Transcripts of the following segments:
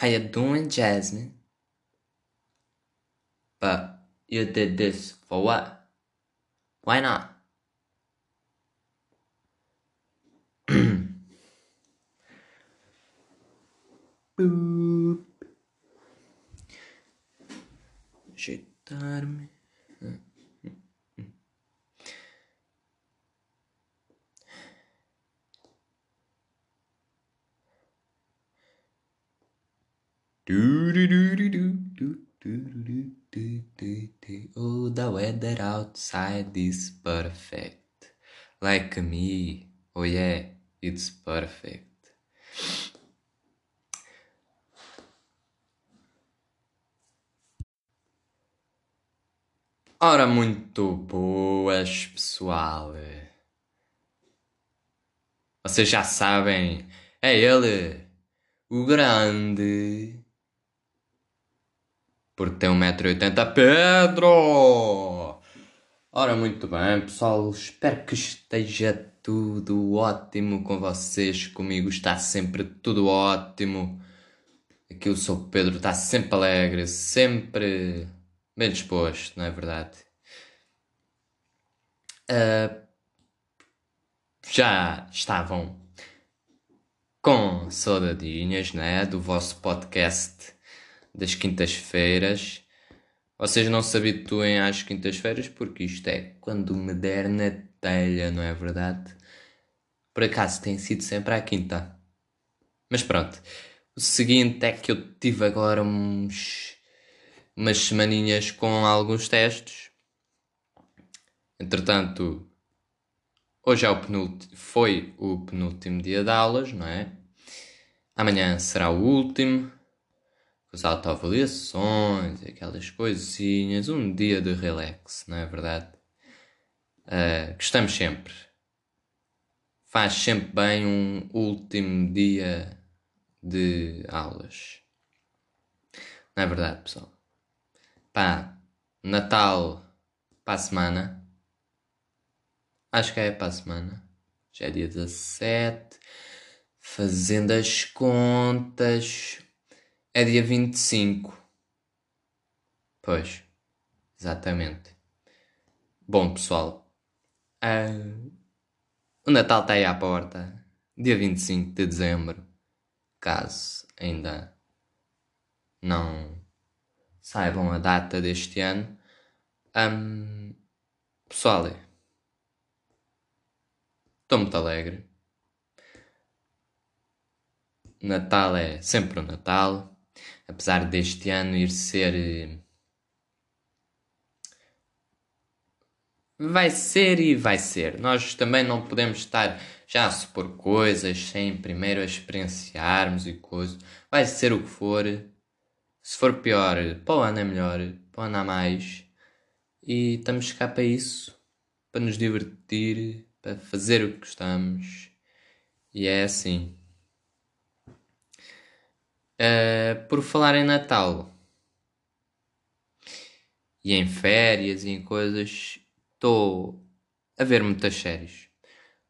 How you doing, Jasmine? But you did this for what? Why not? Boop. Ajeitar-me. Oh, the weather outside is perfect. Like me. Oh yeah, it's perfect. Ora, muito boas, pessoal. Vocês já sabem, é ele, o grande. Porque tem 1,80m, Pedro! Ora, muito bem, pessoal. Espero que esteja tudo ótimo com vocês. Comigo está sempre tudo ótimo. Aqui o sou Pedro está sempre alegre, sempre bem disposto, não é verdade? Uh, já estavam com saudadinhas, né? Do vosso podcast das quintas-feiras. Vocês não se habituem às quintas-feiras porque isto é quando me der na telha, não é verdade? Por acaso tem sido sempre à quinta. Mas pronto. O seguinte é que eu tive agora uns umas semaninhas com alguns testes. Entretanto, hoje é o foi o penúltimo dia de aulas, não é? Amanhã será o último as autoavaliações, aquelas coisinhas, um dia de relax, não é verdade? Uh, gostamos sempre. Faz sempre bem um último dia de aulas. Não é verdade, pessoal? Pá, Natal para a semana. Acho que é para a semana. Já é dia 17. Fazendo as contas é dia 25. Pois, exatamente. Bom, pessoal, uh, o Natal está aí à porta. Dia 25 de dezembro. Caso ainda não saibam a data deste ano. Um, pessoal, estou muito alegre. Natal é sempre o Natal apesar deste ano ir ser. Eh, vai ser e vai ser. Nós também não podemos estar já a supor coisas sem primeiro experienciarmos e coisas. Vai ser o que for. Se for pior, para o ano é melhor, para o ano há mais. E estamos cá para isso, para nos divertir, para fazer o que gostamos. E é assim. Uh, por falar em Natal e em férias e em coisas, estou a ver muitas séries.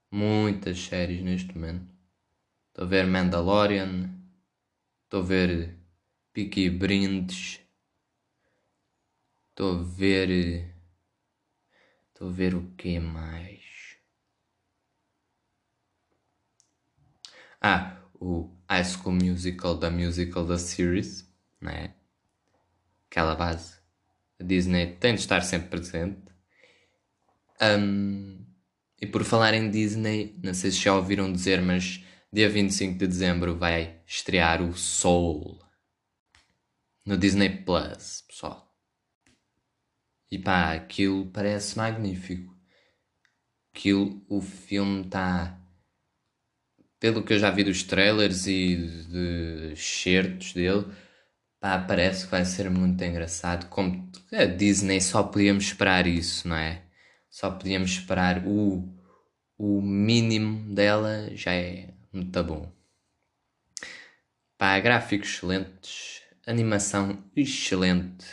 Muitas séries neste momento. Estou a ver Mandalorian, estou a ver Peaky Brindes, estou a ver. Estou a ver o que mais? Ah, o High School Musical da Musical da Series, né? Aquela base. A Disney tem de estar sempre presente. Um, e por falar em Disney, não sei se já ouviram dizer, mas dia 25 de dezembro vai estrear o Soul no Disney Plus, pessoal. E pá, aquilo parece magnífico. Aquilo, o filme está pelo que eu já vi dos trailers e de certos dele, pá, parece que vai ser muito engraçado. Como a Disney só podíamos esperar isso, não é? Só podíamos esperar o, o mínimo dela, já é muito bom. Pá, gráficos excelentes, animação excelente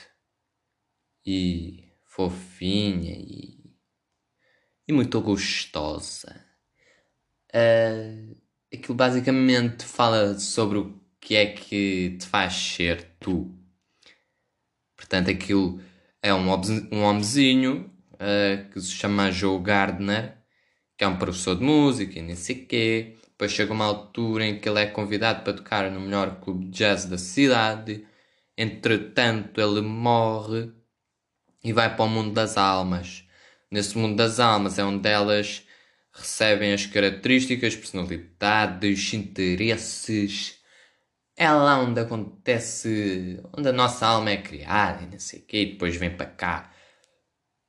e fofinha e, e muito gostosa. Uh, aquilo basicamente fala sobre o que é que te faz ser tu. Portanto, aquilo é um, um homenzinho uh, que se chama Joe Gardner, que é um professor de música e nem sei quê. Depois chega uma altura em que ele é convidado para tocar no melhor clube de jazz da cidade. Entretanto, ele morre e vai para o mundo das almas. Nesse mundo das almas é onde elas recebem as características, personalidades, interesses. É lá onde acontece, onde a nossa alma é criada e não sei o quê, e depois vem para cá.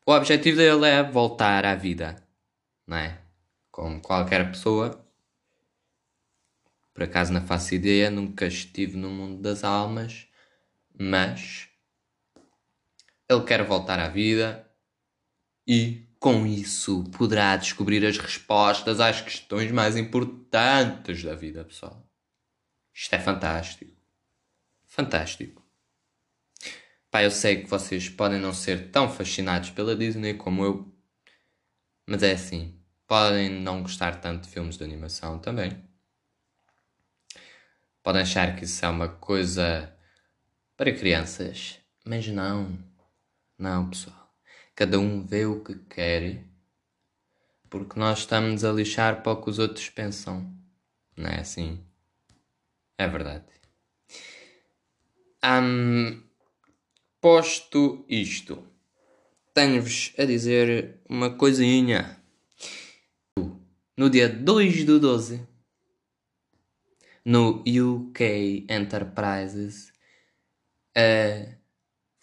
O objetivo dele é voltar à vida, não é? Como qualquer pessoa. Por acaso não faço ideia, nunca estive no mundo das almas, mas ele quer voltar à vida e com isso, poderá descobrir as respostas às questões mais importantes da vida pessoal. Isto é fantástico. Fantástico. Pá, eu sei que vocês podem não ser tão fascinados pela Disney como eu, mas é assim. Podem não gostar tanto de filmes de animação também. Podem achar que isso é uma coisa para crianças, mas não. Não, pessoal. Cada um vê o que quer, porque nós estamos a lixar para o que os outros pensam. Não é assim? É verdade. Um, posto isto, tenho-vos a dizer uma coisinha. No dia 2 do 12, no UK Enterprises, uh,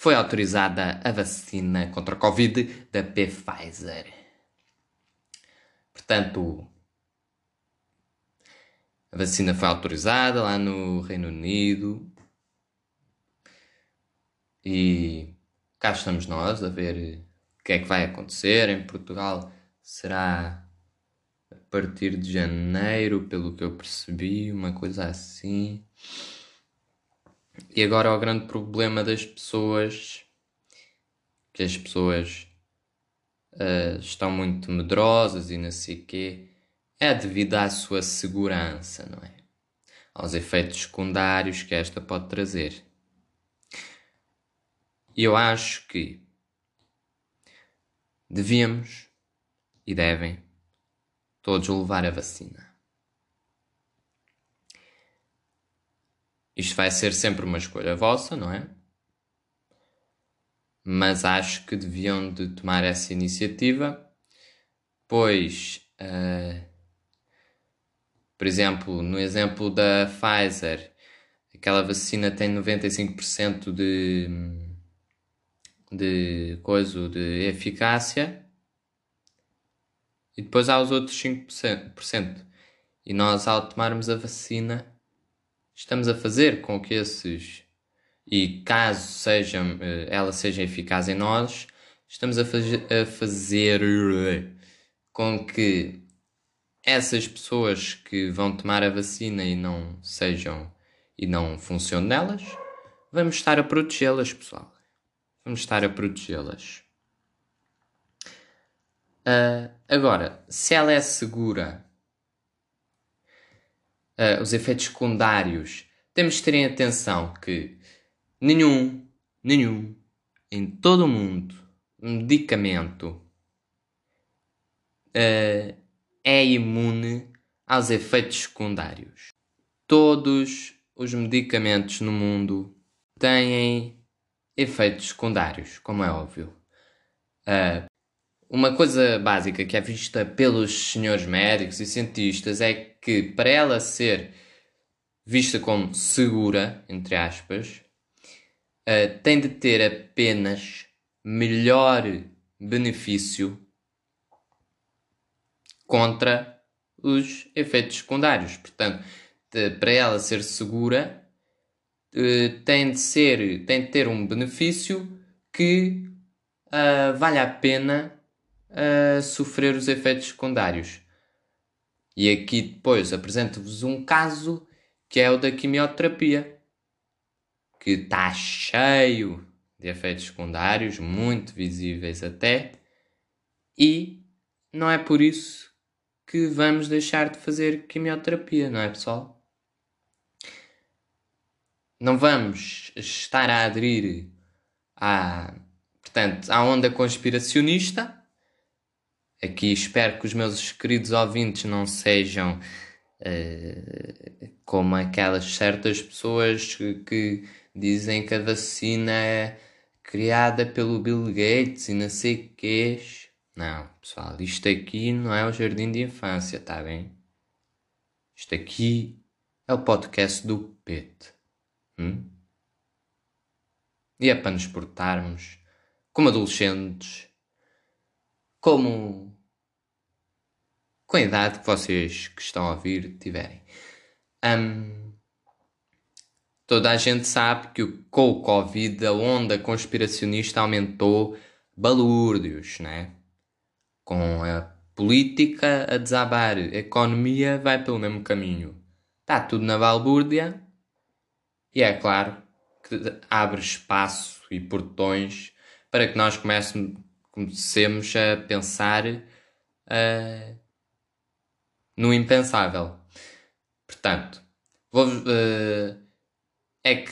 foi autorizada a vacina contra a Covid da Pfizer. Portanto, a vacina foi autorizada lá no Reino Unido e cá estamos nós a ver o que é que vai acontecer. Em Portugal será a partir de janeiro, pelo que eu percebi, uma coisa assim. E agora o grande problema das pessoas, que as pessoas uh, estão muito medrosas e não sei quê, é devido à sua segurança, não é? Aos efeitos secundários que esta pode trazer. E eu acho que devíamos e devem todos levar a vacina. Isto vai ser sempre uma escolha vossa, não é? Mas acho que deviam de tomar essa iniciativa, pois, uh, por exemplo, no exemplo da Pfizer, aquela vacina tem 95% de, de coisa de eficácia e depois há os outros 5%. E nós, ao tomarmos a vacina, estamos a fazer com que esses e caso sejam, eh, ela seja eficaz em nós, estamos a, a fazer com que essas pessoas que vão tomar a vacina e não sejam e não funcione nelas, vamos estar a protegê-las, pessoal. Vamos estar a protegê-las. Uh, agora, se ela é segura uh, os efeitos secundários, temos de ter atenção que nenhum, nenhum, em todo o mundo, medicamento uh, é imune aos efeitos secundários. Todos os medicamentos no mundo têm efeitos secundários, como é óbvio. Uh, uma coisa básica que é vista pelos senhores médicos e cientistas é que para ela ser vista como segura, entre aspas, uh, tem de ter apenas melhor benefício contra os efeitos secundários. Portanto, de, para ela ser segura, uh, tem de ser, tem de ter um benefício que uh, vale a pena a sofrer os efeitos secundários. E aqui depois apresento-vos um caso que é o da quimioterapia, que está cheio de efeitos secundários, muito visíveis até, e não é por isso que vamos deixar de fazer quimioterapia, não é pessoal? não vamos estar a aderir à, portanto, à onda conspiracionista. Aqui espero que os meus queridos ouvintes não sejam uh, como aquelas certas pessoas que, que, dizem que a vacina é criada pelo Bill Gates e não sei que. Não, pessoal, isto aqui não é o jardim de infância, tá bem? Isto aqui é o podcast do Pete. Hum? E é para nos portarmos como adolescentes, como com a idade que vocês que estão a ouvir tiverem. Um, toda a gente sabe que com o Covid a onda conspiracionista aumentou balúrdios, né? Com a política a desabar, a economia vai pelo mesmo caminho. Está tudo na balbúrdia e é claro que abre espaço e portões para que nós comecemos, a pensar uh, no impensável. Portanto, vou, uh, é que,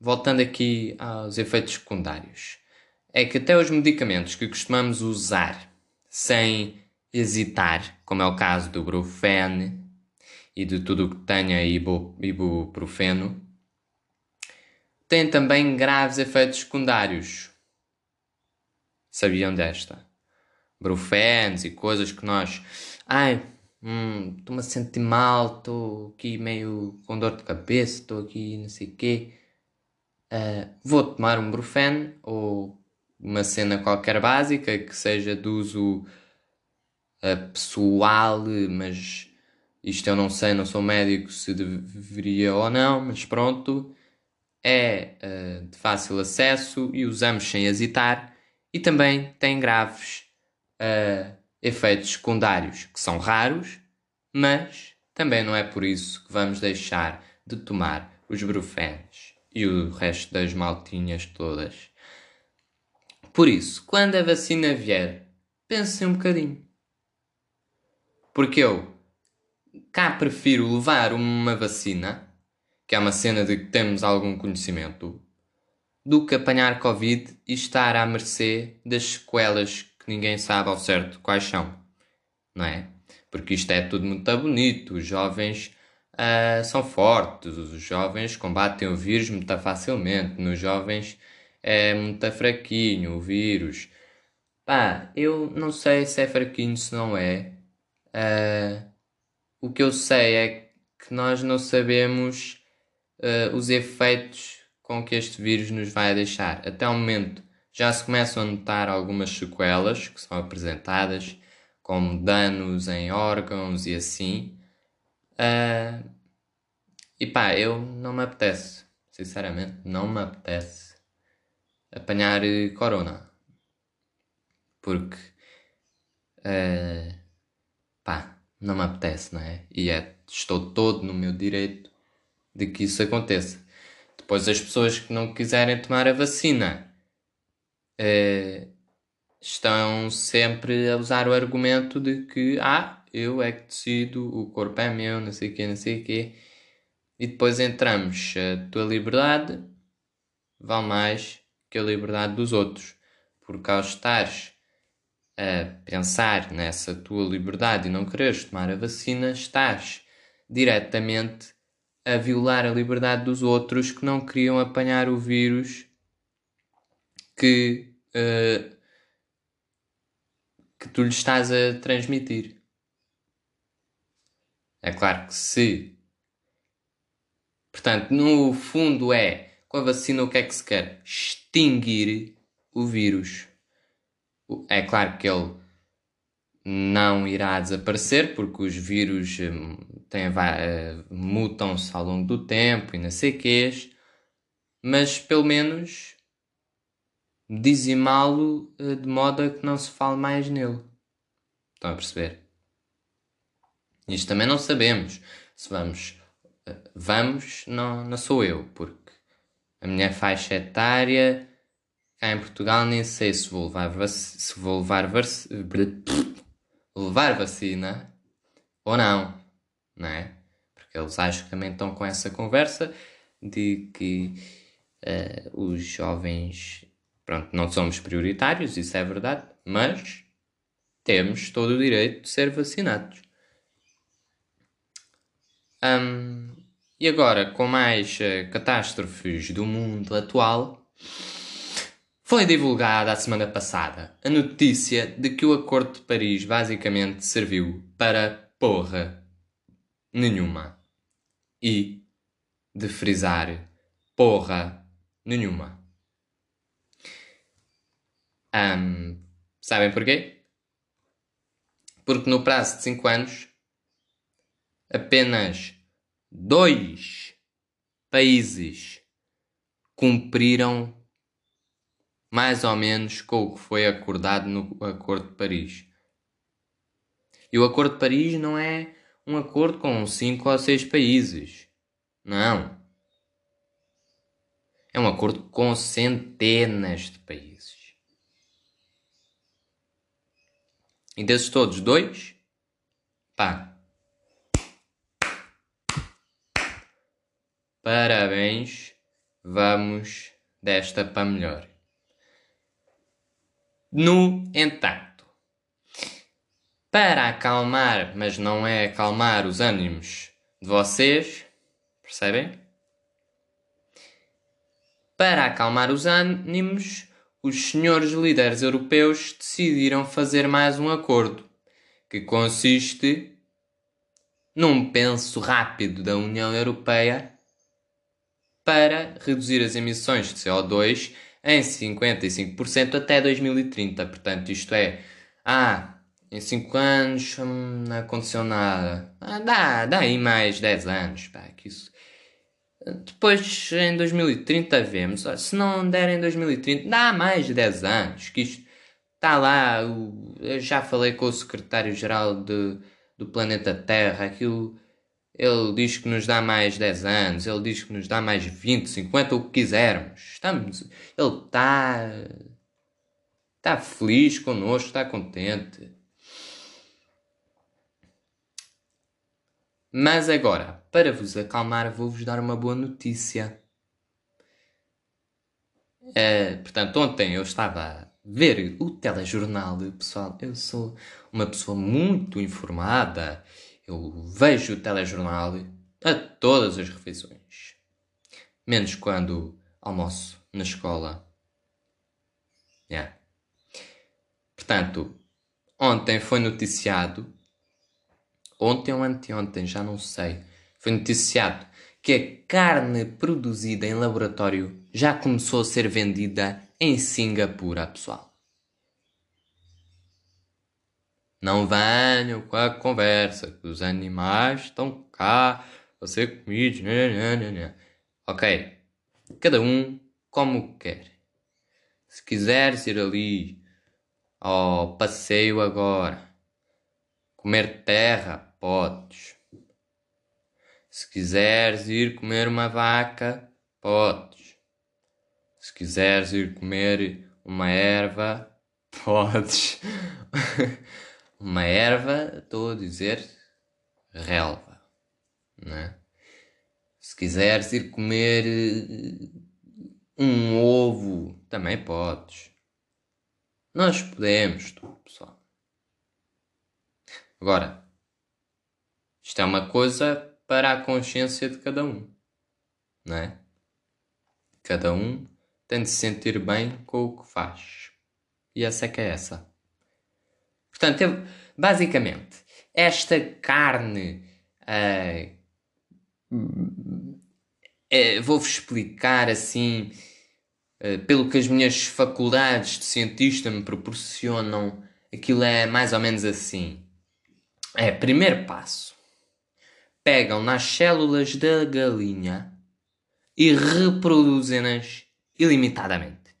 voltando aqui aos efeitos secundários, é que até os medicamentos que costumamos usar sem hesitar, como é o caso do Brufen e de tudo o que tenha ibu, ibuprofeno, têm também graves efeitos secundários. Sabiam desta? Brufens e coisas que nós. Ai, hum, estou-me a sentir mal, estou aqui meio com dor de cabeça, estou aqui não sei o quê. Uh, vou tomar um Brufen ou uma cena qualquer básica que seja de uso uh, pessoal, mas isto eu não sei, não sou médico se deveria ou não, mas pronto, é uh, de fácil acesso e usamos sem hesitar e também tem graves uh, efeitos secundários que são raros, mas também não é por isso que vamos deixar de tomar os brufens e o resto das maltinhas todas. Por isso, quando a vacina vier, pensem um bocadinho. Porque eu cá prefiro levar uma vacina, que é uma cena de que temos algum conhecimento, do que apanhar Covid e estar à mercê das sequelas que ninguém sabe ao certo quais são, não é? Porque isto é tudo muito bonito, os jovens uh, são fortes, os jovens combatem o vírus muito facilmente, nos jovens é muito fraquinho o vírus. Pá, eu não sei se é fraquinho, se não é. Uh, o que eu sei é que nós não sabemos uh, os efeitos com que este vírus nos vai deixar. Até o momento já se começam a notar algumas sequelas que são apresentadas, como danos em órgãos e assim. Uh, e pá, eu não me apetece, sinceramente, não me apetece apanhar eh, corona. Porque, uh, pá, não me apetece, não é? E é, estou todo no meu direito de que isso aconteça. Depois, as pessoas que não quiserem tomar a vacina uh, estão sempre a usar o argumento de que, ah, eu é que decido, o corpo é meu, não sei o quê, não sei o quê. E depois entramos, a tua liberdade vale mais que a liberdade dos outros. Porque ao estares a pensar nessa tua liberdade e não quereres tomar a vacina, estás diretamente a violar a liberdade dos outros que não queriam apanhar o vírus que, uh, que tu lhe estás a transmitir. É claro que se. Portanto, no fundo é com a vacina o que é que se quer? Extinguir o vírus. É claro que ele não irá desaparecer porque os vírus hum, têm, uh, mutam-se ao longo do tempo e não sei quês, mas pelo menos dizimá-lo uh, de modo a que não se fale mais nele. Estão a perceber? Isto também não sabemos. Se vamos, uh, vamos, não, não sou eu, porque a minha faixa etária cá em Portugal nem sei se vou levar, se vou levar, levar vacina ou não, não é? Porque eles acham que também estão com essa conversa de que uh, os jovens, pronto, não somos prioritários, isso é verdade, mas temos todo o direito de ser vacinados. Um, e agora, com mais uh, catástrofes do mundo atual, foi divulgada a semana passada a notícia de que o Acordo de Paris basicamente serviu para porra nenhuma. E de frisar porra nenhuma. Um, sabem porquê? Porque no prazo de 5 anos, apenas dois países cumpriram mais ou menos com o que foi acordado no Acordo de Paris. E o Acordo de Paris não é um acordo com cinco ou seis países. Não. É um acordo com centenas de países. E desses todos, dois? Pá. Parabéns. Vamos desta para melhor. No entanto, para acalmar, mas não é acalmar os ânimos de vocês, percebem? Para acalmar os ânimos, os senhores líderes europeus decidiram fazer mais um acordo, que consiste num penso rápido da União Europeia para reduzir as emissões de CO2 em 55% até 2030. Portanto, isto é, ah, em 5 anos hum, não aconteceu nada. Ah, dá, dá aí mais 10 anos, pá, que isso depois, em 2030, vemos. Se não der em 2030, dá mais de 10 anos. Que isto está lá. Eu já falei com o secretário-geral do planeta Terra. Aquilo. Ele diz que nos dá mais 10 anos. Ele diz que nos dá mais 20, 50, o que quisermos. Estamos. Ele está. Está feliz connosco, está contente. Mas agora, para vos acalmar, vou-vos dar uma boa notícia. Uh, portanto, ontem eu estava a ver o telejornal, pessoal. Eu sou uma pessoa muito informada. Eu vejo o telejornal a todas as refeições, menos quando almoço na escola. Yeah. Portanto, ontem foi noticiado ontem ou anteontem, já não sei, foi noticiado que a carne produzida em laboratório já começou a ser vendida em Singapura, pessoal. Não venham com a conversa que os animais estão cá a ser comidos. Ok, cada um como quer. Se quiseres ir ali ao passeio agora Comer terra, podes. Se quiseres ir comer uma vaca, podes. Se quiseres ir comer uma erva, podes. uma erva, estou a dizer relva, né? Se quiseres ir comer eh, um ovo, também podes. Nós podemos, tudo, pessoal. Agora, isto é uma coisa para a consciência de cada um, não é? Cada um tem de se sentir bem com o que faz. E essa é que é essa. Portanto, eu, basicamente, esta carne. Uh, uh, Vou-vos explicar assim, uh, pelo que as minhas faculdades de cientista me proporcionam, aquilo é mais ou menos assim. É, primeiro passo. Pegam nas células da galinha e reproduzem-nas ilimitadamente.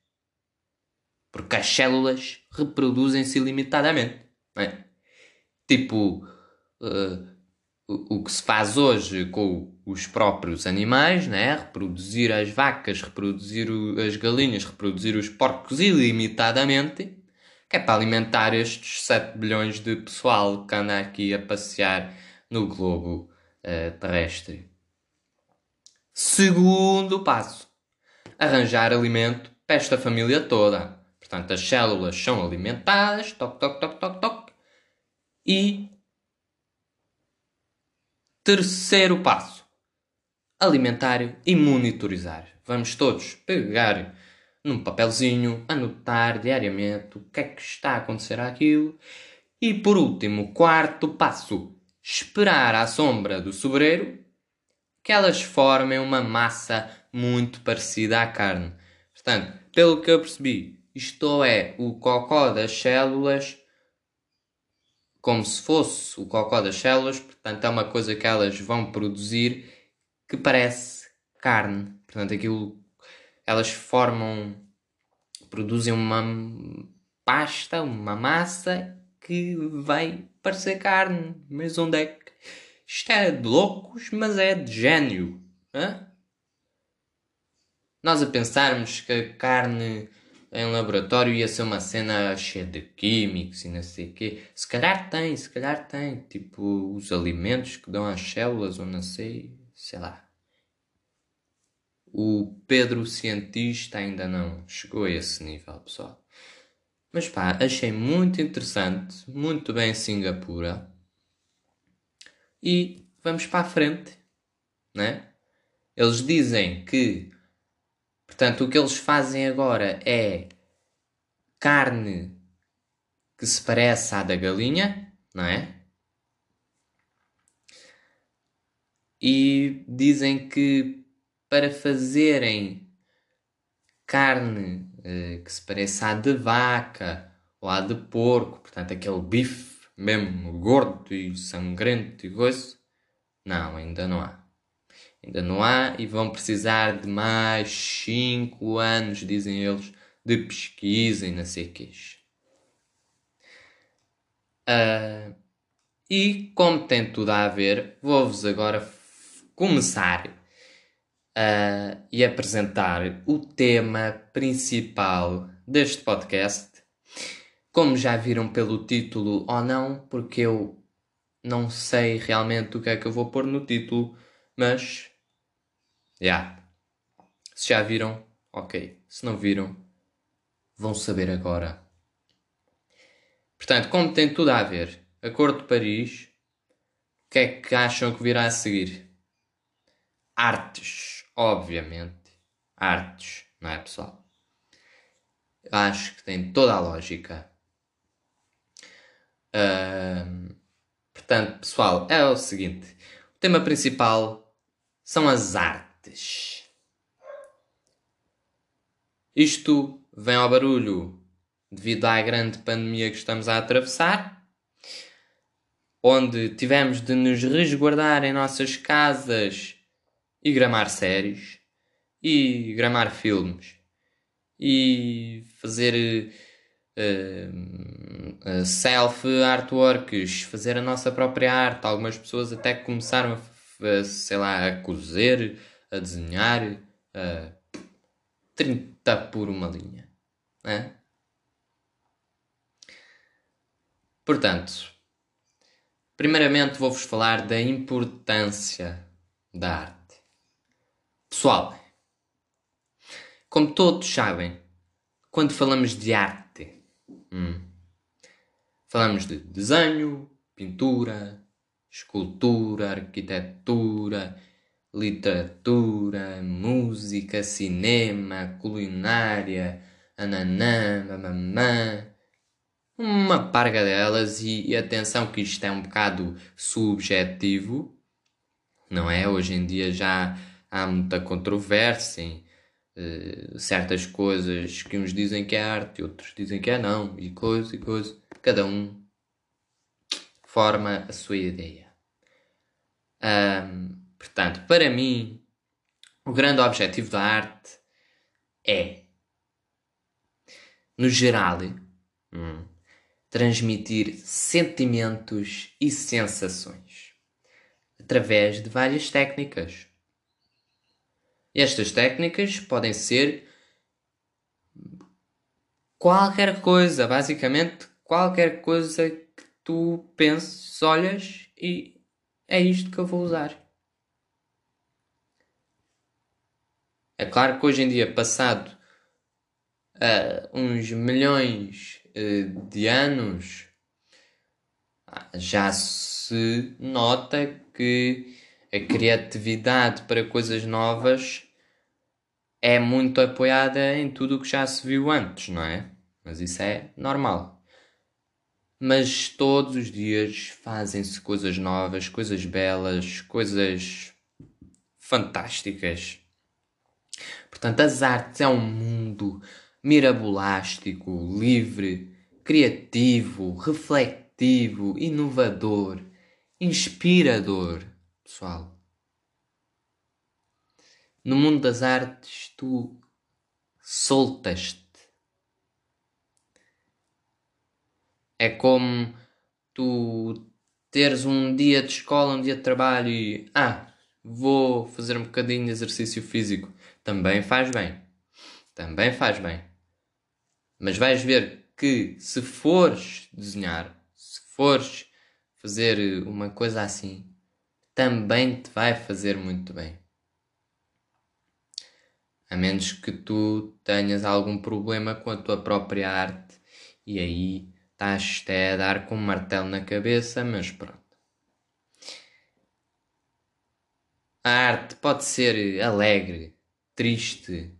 Porque as células reproduzem-se ilimitadamente. É? Tipo, uh, o, que se faz hoje com os próprios animais, né? reproduzir as vacas, reproduzir o, as galinhas, reproduzir os porcos ilimitadamente que é para alimentar estes 7 bilhões de pessoal que anda aqui a passear no globo uh, terrestre. Segundo passo: arranjar alimento para esta família toda. Portanto, as células são alimentadas, toque, toque, toque, toque, toque. E terceiro passo: alimentar e monitorizar. Vamos todos pegar num papelzinho, anotar diariamente o que é que está a acontecer àquilo. E por último, quarto passo: esperar à sombra do sobreiro que elas formem uma massa muito parecida à carne. Portanto, pelo que eu percebi, isto é o cocó das células como se fosse o cocó das células, portanto é uma coisa que elas vão produzir que parece carne. Portanto, aquilo elas formam produzem uma pasta, uma massa que vai parecer carne. Mas onde é que isto é de loucos, mas é de gênio. Hã? Nós a pensarmos que a carne em laboratório ia ser uma cena cheia de químicos e não sei o quê. Se calhar tem, se calhar tem. Tipo, os alimentos que dão às células ou não sei, sei lá. O Pedro cientista ainda não chegou a esse nível, pessoal. Mas pá, achei muito interessante, muito bem Singapura. E vamos para a frente, né? Eles dizem que, portanto, o que eles fazem agora é carne que se parece à da galinha, não é? E dizem que para fazerem carne eh, que se parece à de vaca ou à de porco, portanto, aquele bife mesmo gordo e sangrento e coisa, não, ainda não há. Ainda não há e vão precisar de mais 5 anos, dizem eles, de pesquisa e não sei que. Uh, e como tem tudo a ver, vou-vos agora começar uh, e apresentar o tema principal deste podcast como já viram pelo título ou não, porque eu não sei realmente o que é que eu vou pôr no título, mas. Já. Yeah. Se já viram, ok. Se não viram, vão saber agora. Portanto, como tem tudo a ver, Acordo de Paris, o que é que acham que virá a seguir? Artes, obviamente. Artes, não é pessoal? Acho que tem toda a lógica. Uh, portanto, pessoal, é o seguinte: o tema principal são as artes. Isto vem ao barulho devido à grande pandemia que estamos a atravessar, onde tivemos de nos resguardar em nossas casas e gramar séries e gramar filmes e fazer uh, uh, self artworks, fazer a nossa própria arte. Algumas pessoas até começaram a, sei lá, a cozer, a desenhar, uh, 30 por uma linha. Né? Portanto, primeiramente vou-vos falar da importância da arte. Pessoal, como todos sabem, quando falamos de arte, Hum. Falamos de desenho, pintura, escultura, arquitetura, literatura, música, cinema, culinária, ananã, mamamã, uma parga delas e, e atenção que isto é um bocado subjetivo, não é? Hoje em dia já há muita controvérsia em uh, certas coisas que uns dizem que é arte, outros dizem que é não, e coisa e coisa. Cada um forma a sua ideia. Um, portanto, para mim, o grande objetivo da arte é, no geral, hum, transmitir sentimentos e sensações através de várias técnicas. Estas técnicas podem ser qualquer coisa, basicamente qualquer coisa que tu penses, olhas e é isto que eu vou usar. É claro que hoje em dia, passado uh, uns milhões uh, de anos, já se nota que a criatividade para coisas novas é muito apoiada em tudo o que já se viu antes, não é? Mas isso é normal. Mas todos os dias fazem-se coisas novas, coisas belas, coisas fantásticas. Portanto, as artes é um mundo mirabolástico, livre, criativo, refletivo, inovador, inspirador, pessoal. No mundo das artes, tu soltas-te. É como tu teres um dia de escola, um dia de trabalho e. Ah, vou fazer um bocadinho de exercício físico. Também faz bem. Também faz bem. Mas vais ver que se fores desenhar, se fores fazer uma coisa assim, também te vai fazer muito bem. A menos que tu tenhas algum problema com a tua própria arte e aí estás até a dar com um martelo na cabeça, mas pronto. A arte pode ser alegre, triste,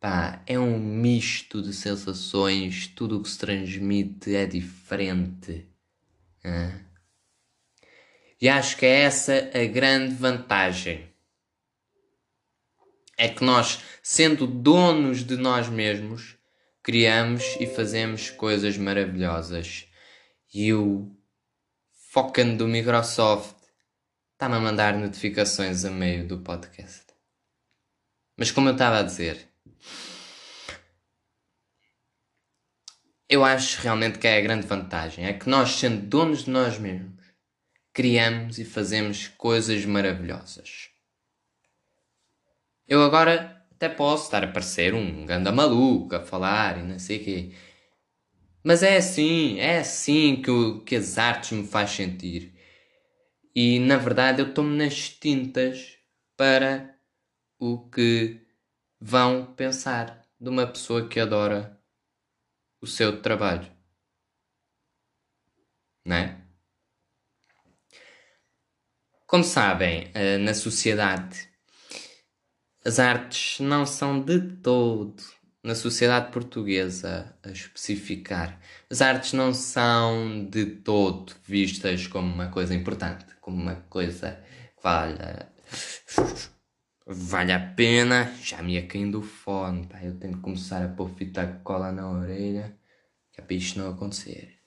pá, é um misto de sensações, tudo o que se transmite é diferente. E acho que é essa a grande vantagem. É que nós, sendo donos de nós mesmos, criamos e fazemos coisas maravilhosas. E o Focan do Microsoft está-me a mandar notificações a meio do podcast. Mas como eu estava a dizer, eu acho realmente que é a grande vantagem. É que nós, sendo donos de nós mesmos, criamos e fazemos coisas maravilhosas. Eu agora até posso estar a parecer um ganda maluco a falar e não sei o quê. Mas é assim, é assim que, o, que as artes me faz sentir. E na verdade eu tomo nas tintas para o que vão pensar de uma pessoa que adora o seu trabalho. Não é? Como sabem, eh, na sociedade as artes não são de todo, na sociedade portuguesa a especificar, as artes não são de todo vistas como uma coisa importante, como uma coisa que vale, vale a pena. Já me ia caindo o fone, pá, eu tenho que começar a pôr fita cola na orelha, que é para isto não acontecer.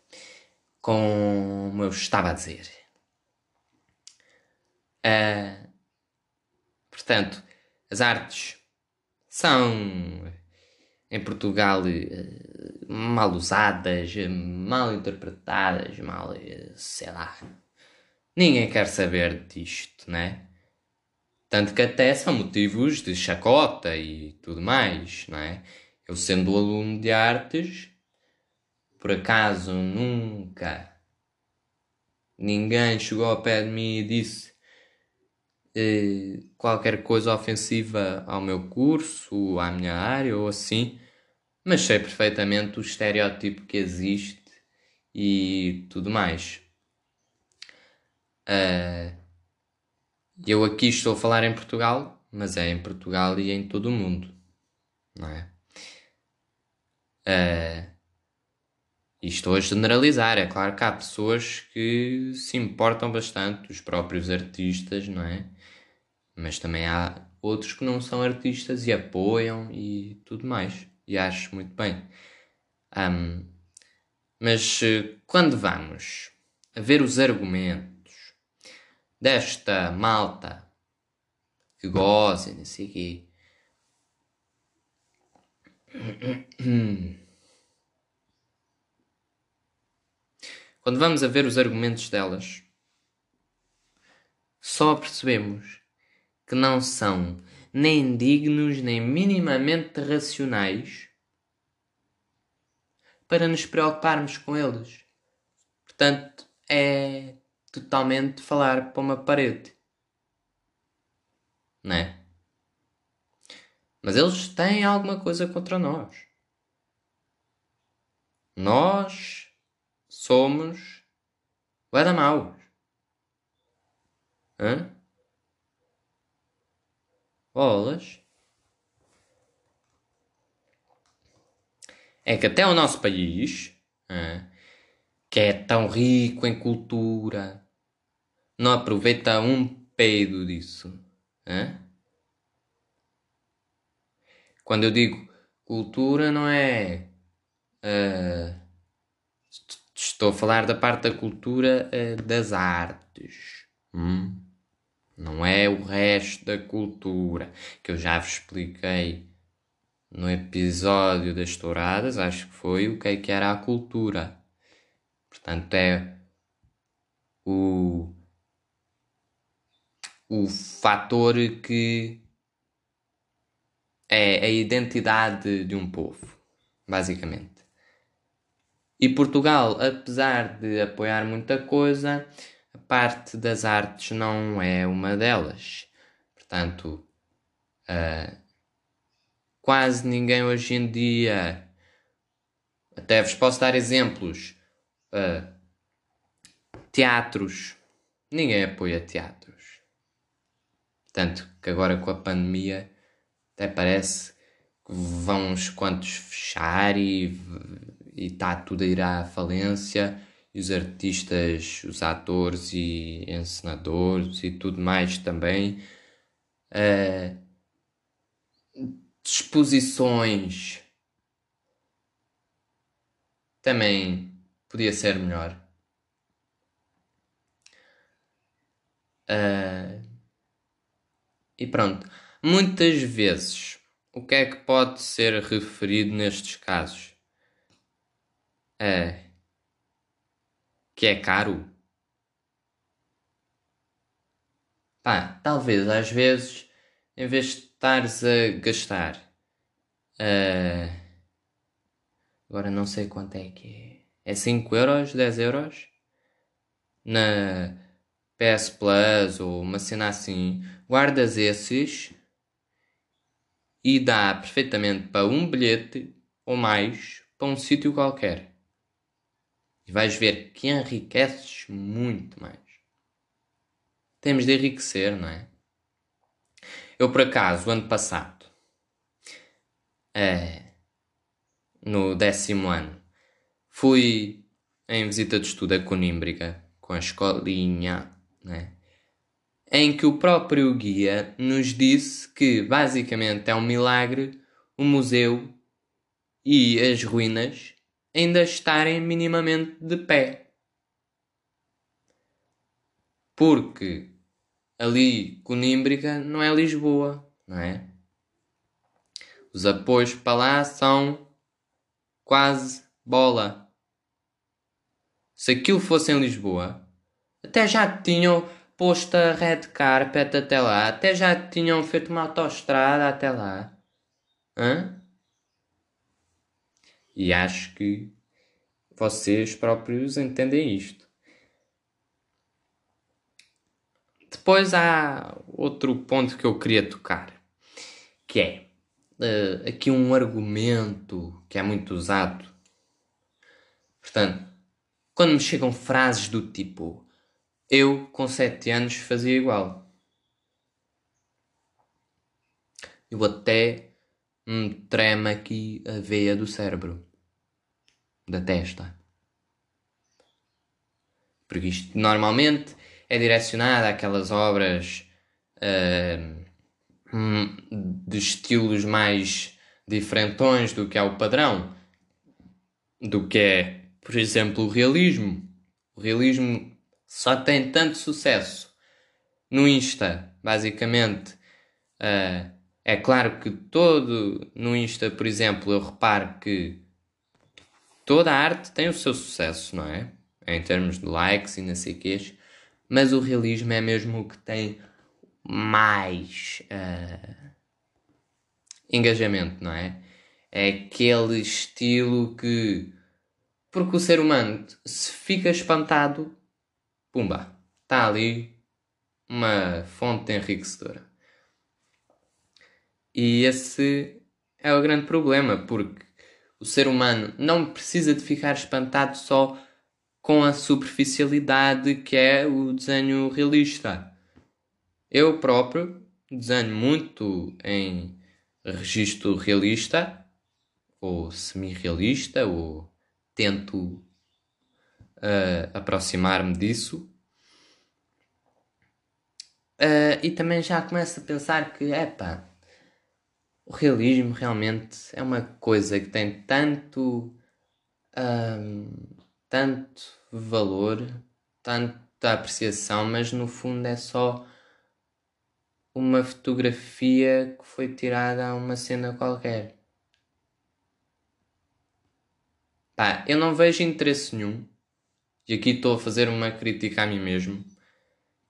Como eu estava a dizer. Uh, portanto, as artes são em Portugal eh, mal usadas, mal interpretadas, mal eh, sei lá. Ninguém quer saber disto, né? Tanto que até são motivos de chacota e tudo mais, não é? Eu sendo aluno de artes, por acaso nunca ninguém chegou ao pé de mim e disse eh, qualquer coisa ofensiva ao meu curso, à minha área ou assim, mas sei perfeitamente o estereótipo que existe e tudo mais. Uh, eu aqui estou a falar em Portugal, mas é em Portugal e em todo o mundo, não é? Uh, e estou a generalizar, é claro que há pessoas que se importam bastante, os próprios artistas, não é? Mas também há outros que não são artistas e apoiam e tudo mais. E acho muito bem. Um, mas eh, quando vamos a ver os argumentos desta malta que goza não sei quê. Quando vamos a ver os argumentos delas, só percebemos que não são nem dignos nem minimamente racionais para nos preocuparmos com eles. Portanto, é totalmente falar para uma parede. Não é? Mas eles têm alguma coisa contra nós. Nós somos da maus. Hã? Bolas. É que até o nosso país, que é tão rico em cultura, não aproveita um peido disso. Quando eu digo cultura, não é. Uh, estou a falar da parte da cultura uh, das artes. Hum? Não é o resto da cultura que eu já vos expliquei no episódio das touradas. Acho que foi o que, é que era a cultura. Portanto, é o, o fator que é a identidade de um povo, basicamente. E Portugal, apesar de apoiar muita coisa, a parte das artes não é uma delas. Portanto, uh, quase ninguém hoje em dia. Até vos posso dar exemplos. Uh, teatros. Ninguém apoia teatros. Tanto que agora com a pandemia até parece que vão uns quantos fechar e está tudo a ir à falência. Os artistas, os atores e encenadores e tudo mais também. Uh, também podia ser melhor. Uh, e pronto. Muitas vezes, o que é que pode ser referido nestes casos? É que é caro. Pá, talvez às vezes, em vez de estares a gastar, uh, agora não sei quanto é que é, é 5 euros, 10 euros na PS Plus ou uma cena assim, guardas esses e dá perfeitamente para um bilhete ou mais para um sítio qualquer. E vais ver que enriqueces muito mais. Temos de enriquecer, não é? Eu, por acaso, ano passado, é, no décimo ano, fui em visita de estudo a Conímbriga com a escolinha, né? em que o próprio guia nos disse que basicamente é um milagre o museu e as ruínas ainda estarem minimamente de pé. Porque ali Conímbriga não é Lisboa, não é? Os apoios para lá são quase bola. Se aquilo fosse em Lisboa, até já tinham posto a red carpet até lá. Até já tinham feito uma autoestrada até lá. Hã? E acho que vocês próprios entendem isto. Depois há outro ponto que eu queria tocar, que é uh, aqui um argumento que é muito usado. Portanto, quando me chegam frases do tipo eu, com 7 anos, fazia igual. Eu até me treme aqui a veia do cérebro, da testa. Porque isto normalmente é direcionado àquelas obras uh, de estilos mais diferentões do que é o padrão, do que é, por exemplo, o realismo. O realismo só tem tanto sucesso no Insta, basicamente. Uh, é claro que todo no Insta, por exemplo, eu reparo que toda a arte tem o seu sucesso, não é? Em termos de likes e não sei quês, mas o realismo é mesmo o que tem mais uh, engajamento, não é? É aquele estilo que, porque o ser humano se fica espantado Pumba, está ali uma fonte enriquecedora. E esse é o grande problema, porque o ser humano não precisa de ficar espantado só com a superficialidade que é o desenho realista. Eu próprio desenho muito em registro realista ou semi-realista ou tento uh, aproximar-me disso. Uh, e também já começo a pensar que, epá, o realismo realmente é uma coisa que tem tanto, um, tanto valor, tanta apreciação, mas no fundo é só uma fotografia que foi tirada a uma cena qualquer. Pá, eu não vejo interesse nenhum, e aqui estou a fazer uma crítica a mim mesmo,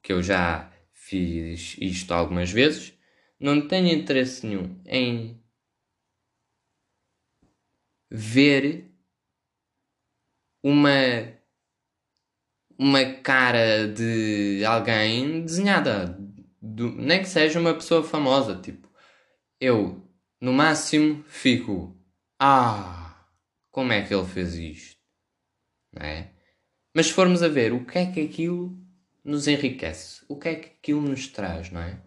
que eu já fiz isto algumas vezes não tenho interesse nenhum em ver uma uma cara de alguém desenhada, do, nem que seja uma pessoa famosa, tipo, eu no máximo fico, ah, como é que ele fez isto, não é? Mas se formos a ver o que é que aquilo nos enriquece, o que é que aquilo nos traz, não é?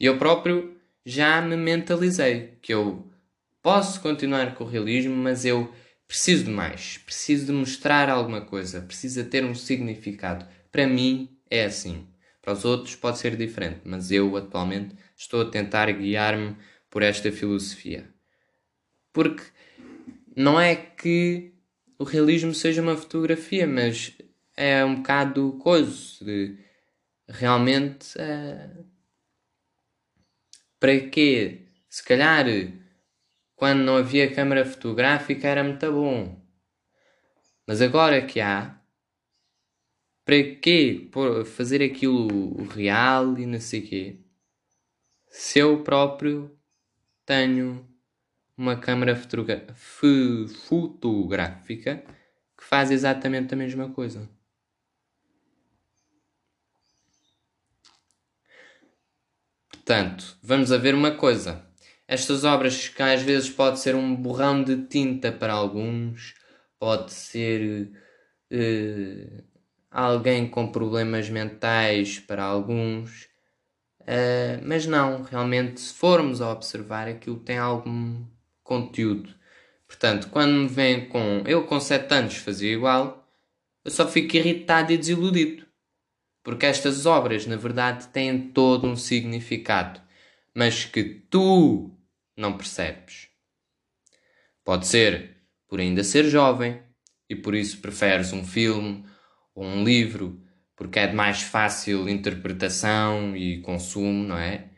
E eu próprio já me mentalizei que eu posso continuar com o realismo, mas eu preciso de mais, preciso de mostrar alguma coisa, precisa ter um significado. Para mim é assim. Para os outros pode ser diferente, mas eu atualmente estou a tentar guiar-me por esta filosofia. Porque não é que o realismo seja uma fotografia, mas é um bocado coisa de realmente uh, para quê? Se calhar, quando não havia câmara fotográfica era muito bom. Mas agora que há, para quê fazer aquilo real e não sei quê? Se eu próprio tenho uma câmara fotográfica que faz exatamente a mesma coisa. Portanto, vamos a ver uma coisa. Estas obras que às vezes pode ser um borrão de tinta para alguns, pode ser uh, alguém com problemas mentais para alguns, uh, mas não, realmente, se formos a observar, aquilo tem algum conteúdo. Portanto, quando me vem com eu com 7 anos fazia igual, eu só fico irritado e desiludido. Porque estas obras, na verdade, têm todo um significado, mas que tu não percebes. Pode ser por ainda ser jovem e por isso preferes um filme ou um livro porque é de mais fácil interpretação e consumo, não é?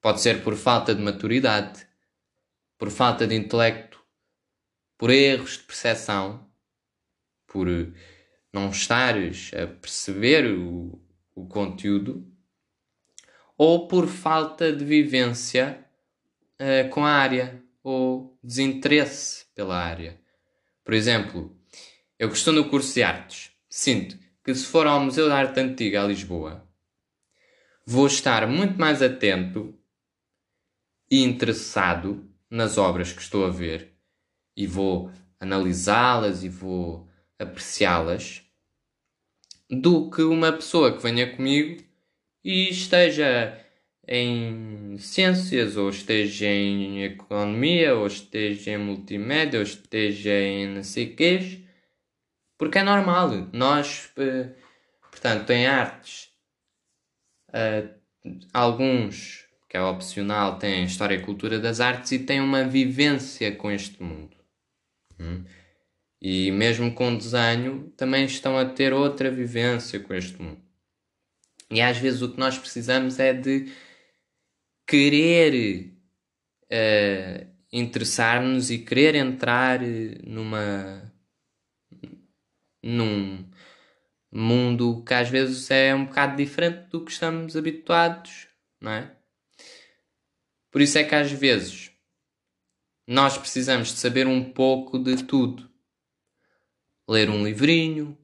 Pode ser por falta de maturidade, por falta de intelecto, por erros de percepção, por não estares a perceber o, o conteúdo, ou por falta de vivência uh, com a área, ou desinteresse pela área. Por exemplo, eu que estou no curso de artes, sinto que se for ao Museu da Arte Antiga a Lisboa, vou estar muito mais atento e interessado nas obras que estou a ver e vou analisá-las e vou apreciá-las do que uma pessoa que venha comigo e esteja em ciências, ou esteja em economia, ou esteja em multimédia, ou esteja em não sei quês, porque é normal. Nós, eh, portanto, em artes, eh, alguns, que é opcional, têm História e Cultura das Artes e têm uma vivência com este mundo. Hum? E mesmo com desenho, também estão a ter outra vivência com este mundo. E às vezes o que nós precisamos é de querer uh, interessar-nos e querer entrar numa. num mundo que às vezes é um bocado diferente do que estamos habituados, não é? Por isso é que às vezes nós precisamos de saber um pouco de tudo ler um livrinho,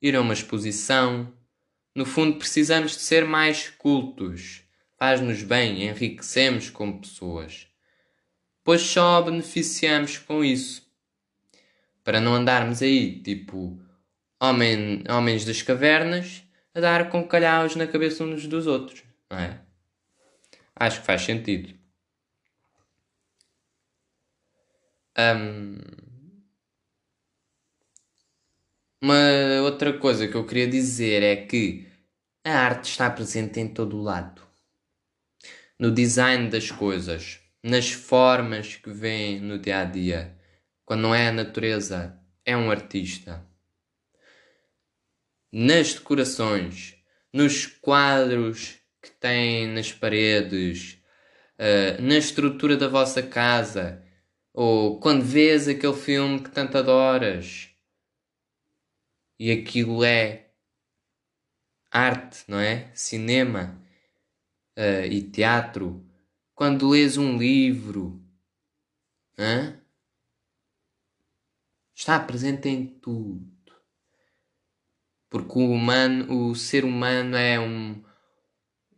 ir a uma exposição. No fundo, precisamos de ser mais cultos, faz-nos bem, enriquecemos como pessoas, pois só beneficiamos com isso. Para não andarmos aí, tipo, homem, homens das cavernas, a dar com calhaus na cabeça uns dos outros, não é? Acho que faz sentido. Um, uma outra coisa que eu queria dizer é que a arte está presente em todo o lado. No design das coisas, nas formas que vêm no dia a dia. Quando não é a natureza, é um artista. Nas decorações, nos quadros que têm nas paredes, uh, na estrutura da vossa casa, ou quando vês aquele filme que tanto adoras e aquilo é arte, não é? Cinema uh, e teatro. Quando lês um livro, está presente em tudo. Porque o humano, o ser humano é um,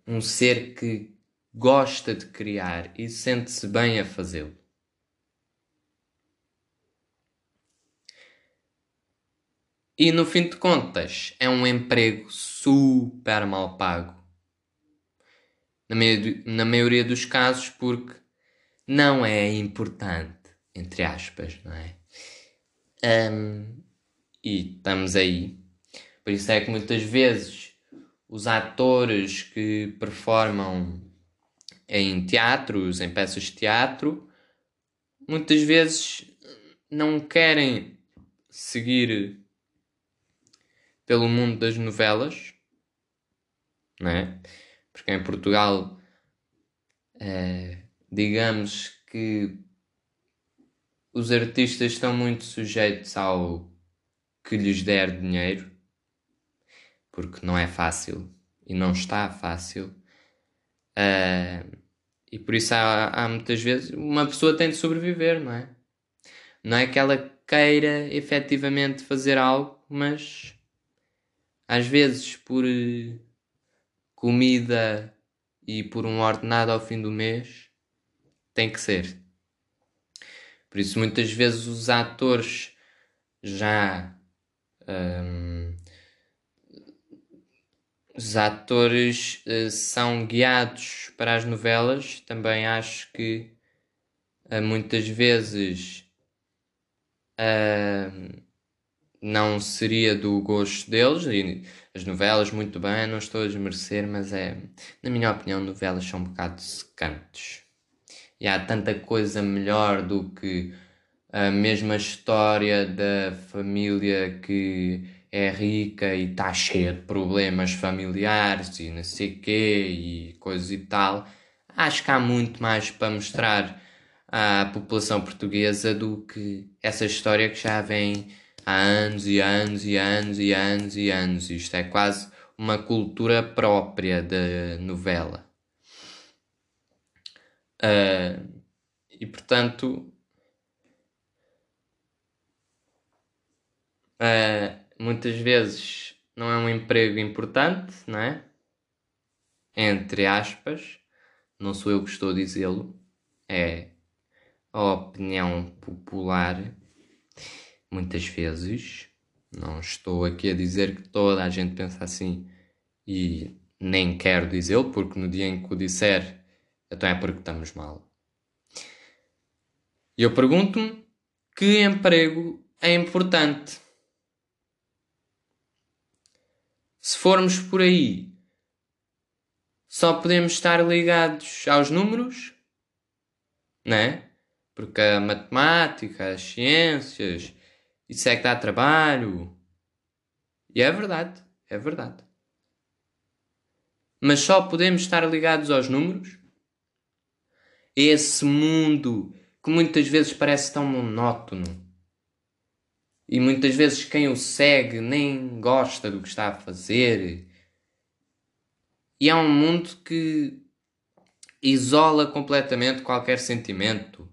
um ser que gosta de criar e sente-se bem a fazê-lo. E no fim de contas, é um emprego super mal pago. Na, meio, na maioria dos casos, porque não é importante, entre aspas, não é? Um, e estamos aí. Por isso é que muitas vezes os atores que performam em teatros, em peças de teatro, muitas vezes não querem seguir pelo mundo das novelas, não é? Porque em Portugal, é, digamos que os artistas estão muito sujeitos ao que lhes der dinheiro, porque não é fácil e não está fácil. Uh, e por isso há, há, muitas vezes uma pessoa tem de sobreviver, não é? Não é que ela queira efetivamente fazer algo, mas às vezes por eh, comida e por um ordenado ao fim do mês, tem que ser. Por isso, muitas vezes os atores já. Um, os atores uh, são guiados para as novelas. Também acho que uh, muitas vezes. Uh, não seria do gosto deles. E as novelas, muito bem, não estou a desmerecer, mas é, na minha opinião, novelas são um bocado secantes. E há tanta coisa melhor do que a mesma história da família que é rica e está cheia de problemas familiares e não sei quê e coisas e tal. Acho que há muito mais para mostrar à população portuguesa do que essa história que já vem há anos e anos e anos e anos e anos. Isto é quase uma cultura própria da novela. Uh, e portanto, uh, muitas vezes não é um emprego importante, não é? Entre aspas, não sou eu que estou a dizê-lo, é a opinião popular muitas vezes. Não estou aqui a dizer que toda a gente pensa assim e nem quero dizê-lo, porque no dia em que o disser, então é porque estamos mal. E eu pergunto-me que emprego é importante. Se formos por aí, só podemos estar ligados aos números, né? Porque a matemática, as ciências, isso é que dá trabalho. E é verdade, é verdade. Mas só podemos estar ligados aos números? Esse mundo que muitas vezes parece tão monótono. E muitas vezes quem o segue nem gosta do que está a fazer. E é um mundo que isola completamente qualquer sentimento.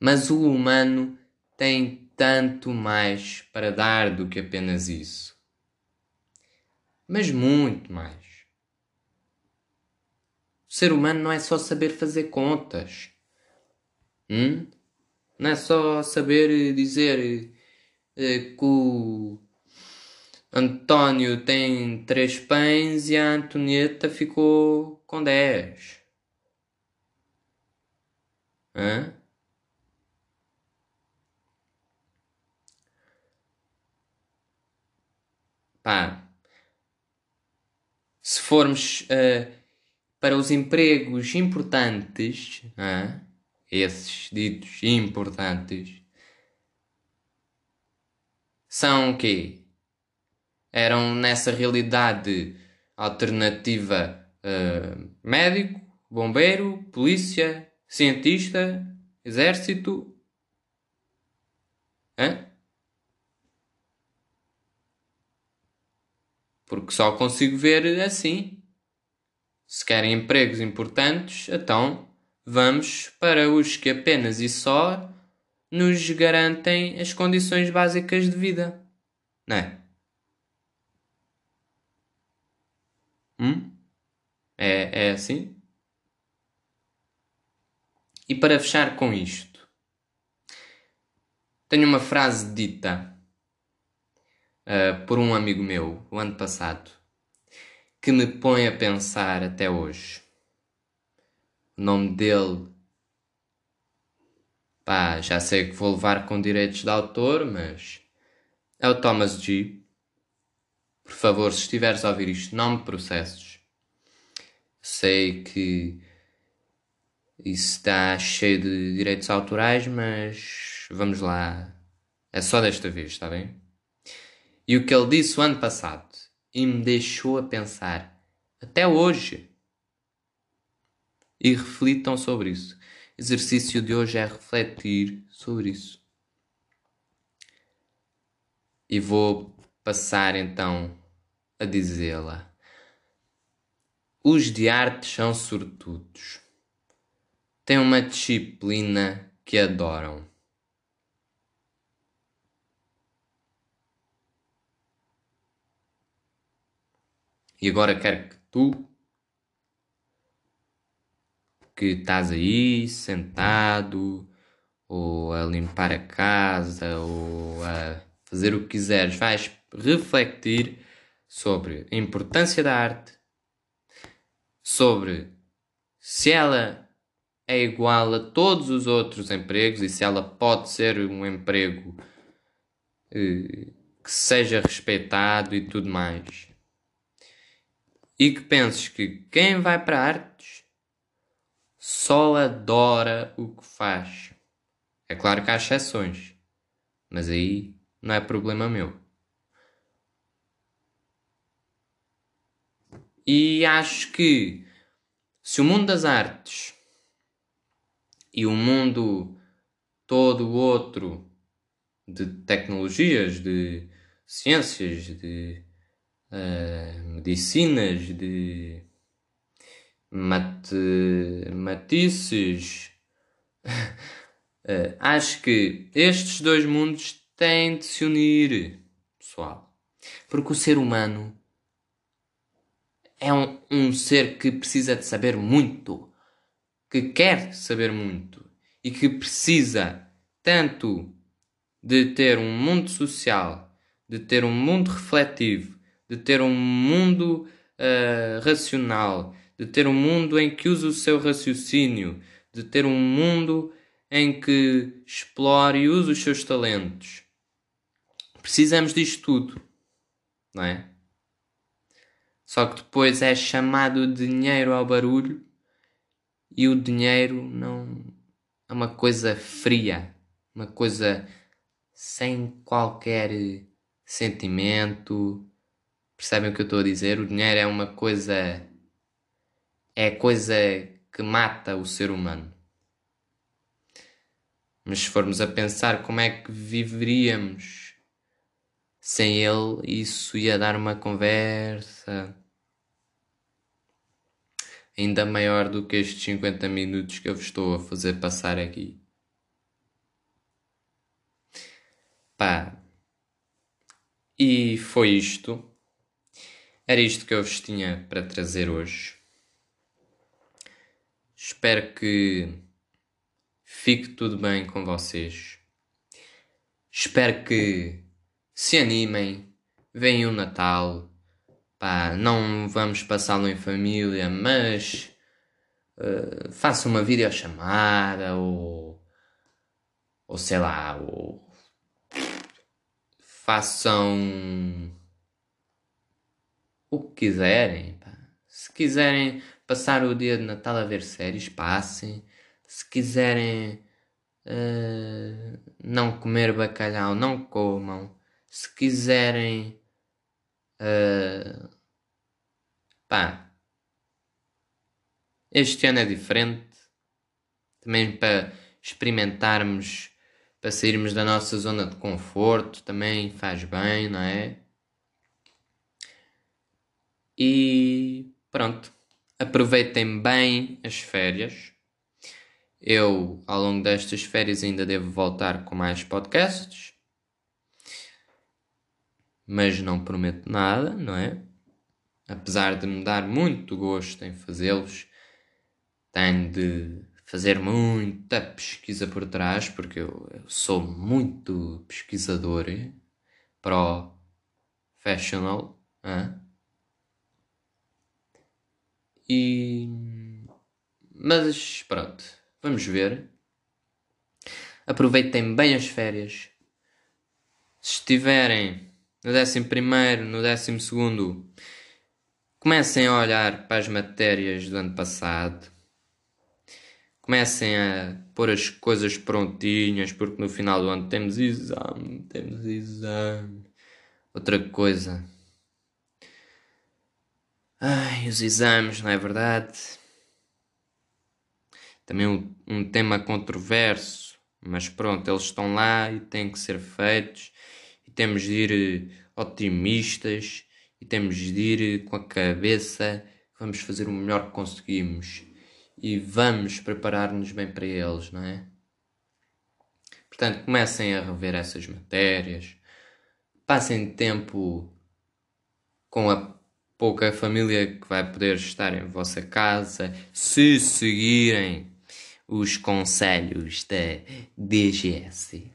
Mas o humano tem tanto mais para dar do que apenas isso. Mas muito mais. O ser humano não é só saber fazer contas. Hum? Não é só saber dizer eh, que o António tem três pães e a Antonieta ficou com dez. Hã? Pá, se formos uh, para os empregos importantes, uh, esses ditos importantes, são o quê? Eram nessa realidade alternativa uh, médico, bombeiro, polícia, cientista, exército. Hã? Porque só consigo ver assim. Se querem empregos importantes, então vamos para os que apenas e só nos garantem as condições básicas de vida. Não é? Hum? É, é assim? E para fechar com isto, tenho uma frase dita uh, por um amigo meu o ano passado que me põe a pensar até hoje. O nome dele. Pá, já sei que vou levar com direitos de autor, mas. É o Thomas G. Por favor, se estiveres a ouvir isto, não me processes. Sei que isso está cheio de direitos autorais, mas vamos lá. É só desta vez, está bem? E o que ele disse o ano passado e me deixou a pensar até hoje. E reflitam sobre isso. O exercício de hoje é refletir sobre isso. E vou passar então a dizê-la. Os de artes são sortudos. Têm uma disciplina que adoram. E agora quero que tu, que estás aí sentado, ou a limpar a casa, ou a fazer o que quiseres, vais refletir sobre a importância da arte, sobre se ela é igual a todos os outros empregos e se ela pode ser um emprego eh, que seja respeitado e tudo mais e que penses que quem vai para artes só adora o que faz. É claro que há exceções, mas aí não é problema meu. E acho que se o mundo das artes e o mundo todo o outro de tecnologias, de ciências, de uh, medicinas, de matematices. uh, acho que estes dois mundos têm de se unir, pessoal. Porque o ser humano é um, um ser que precisa de saber muito, que quer saber muito e que precisa tanto de ter um mundo social, de ter um mundo refletivo, de ter um mundo uh, racional, de ter um mundo em que usa o seu raciocínio, de ter um mundo em que explore e use os seus talentos. Precisamos disto tudo, não é? Só que depois é chamado dinheiro ao barulho e o dinheiro não é uma coisa fria, uma coisa sem qualquer sentimento, Percebem o que eu estou a dizer? O dinheiro é uma coisa. É a coisa que mata o ser humano. Mas se formos a pensar como é que viveríamos sem ele, isso ia dar uma conversa ainda maior do que estes 50 minutos que eu vos estou a fazer passar aqui. Pá. E foi isto. Era isto que eu vos tinha para trazer hoje. Espero que fique tudo bem com vocês. Espero que se animem, venham o Natal. Pá, não vamos passá-lo em família, mas uh, façam uma videochamada ou, ou sei lá, ou façam o que quiserem. Pá. Se quiserem passar o dia de Natal a ver séries, passem. Se quiserem uh, não comer bacalhau, não comam. Se quiserem. Uh, pá. Este ano é diferente. Também para experimentarmos, para sairmos da nossa zona de conforto, também faz bem, não é? E pronto. Aproveitem bem as férias. Eu, ao longo destas férias, ainda devo voltar com mais podcasts. Mas não prometo nada, não é? Apesar de me dar muito gosto em fazê-los, tenho de fazer muita pesquisa por trás, porque eu, eu sou muito pesquisador professional. Hein? E. Mas pronto, vamos ver. Aproveitem bem as férias. Se estiverem no 11, no 12, comecem a olhar para as matérias do ano passado. Comecem a pôr as coisas prontinhas, porque no final do ano temos exame, temos exame. Outra coisa Ai, os exames, não é verdade? Também um, um tema controverso, mas pronto, eles estão lá e têm que ser feitos e temos de ir eh, otimistas e temos de ir eh, com a cabeça vamos fazer o melhor que conseguimos e vamos preparar-nos bem para eles, não é? Portanto, comecem a rever essas matérias, passem tempo com a pouca família que vai poder estar em vossa casa se seguirem os conselhos da DGS.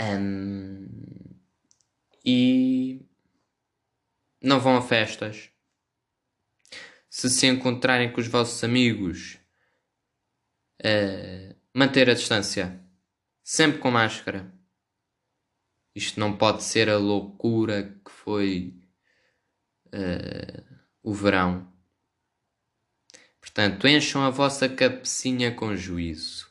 Um, e não vão a festas. Se se encontrarem com os vossos amigos, uh, manter a distância, sempre com máscara. Isto não pode ser a loucura que foi uh, o verão. Portanto, encham a vossa cabecinha com juízo.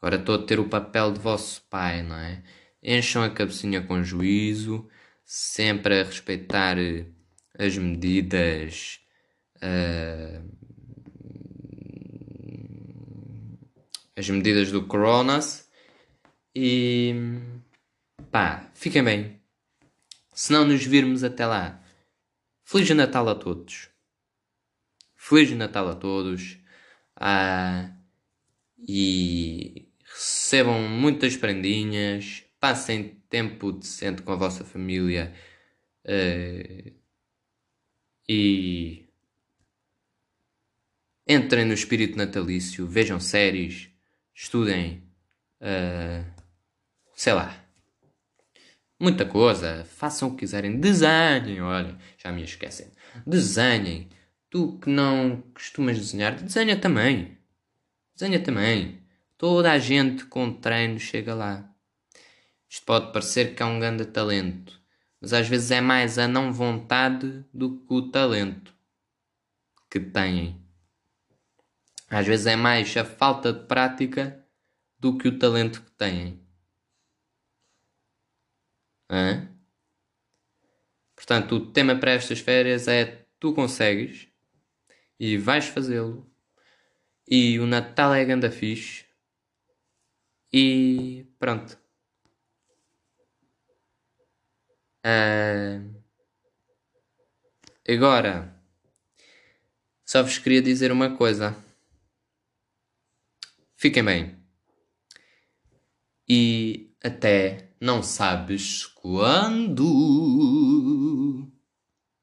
Agora estou a ter o papel de vosso pai, não é? Encham a cabecinha com juízo, sempre a respeitar eh, as medidas. Uh, as medidas do Coronas e pá, fiquem bem. Se não nos virmos até lá, Feliz Natal a todos. Feliz Natal a todos. Ah, e recebam muitas prendinhas. Passem tempo decente com a vossa família. Ah, e entrem no espírito natalício. Vejam séries. Estudem. Uh, sei lá muita coisa. Façam o que quiserem. Desenhem, olha, já me esquecem. Desenhem. Tu que não costumas desenhar, desenha também. Desenha também. Toda a gente com treino chega lá. Isto pode parecer que é um grande talento, mas às vezes é mais a não vontade do que o talento que têm. Às vezes é mais a falta de prática do que o talento que têm. Hã? Portanto, o tema para estas férias é tu consegues e vais fazê-lo. E o Natal é ganda fixe. E pronto. Uh, agora, só vos queria dizer uma coisa. Fiquem bem. E até não sabes quando.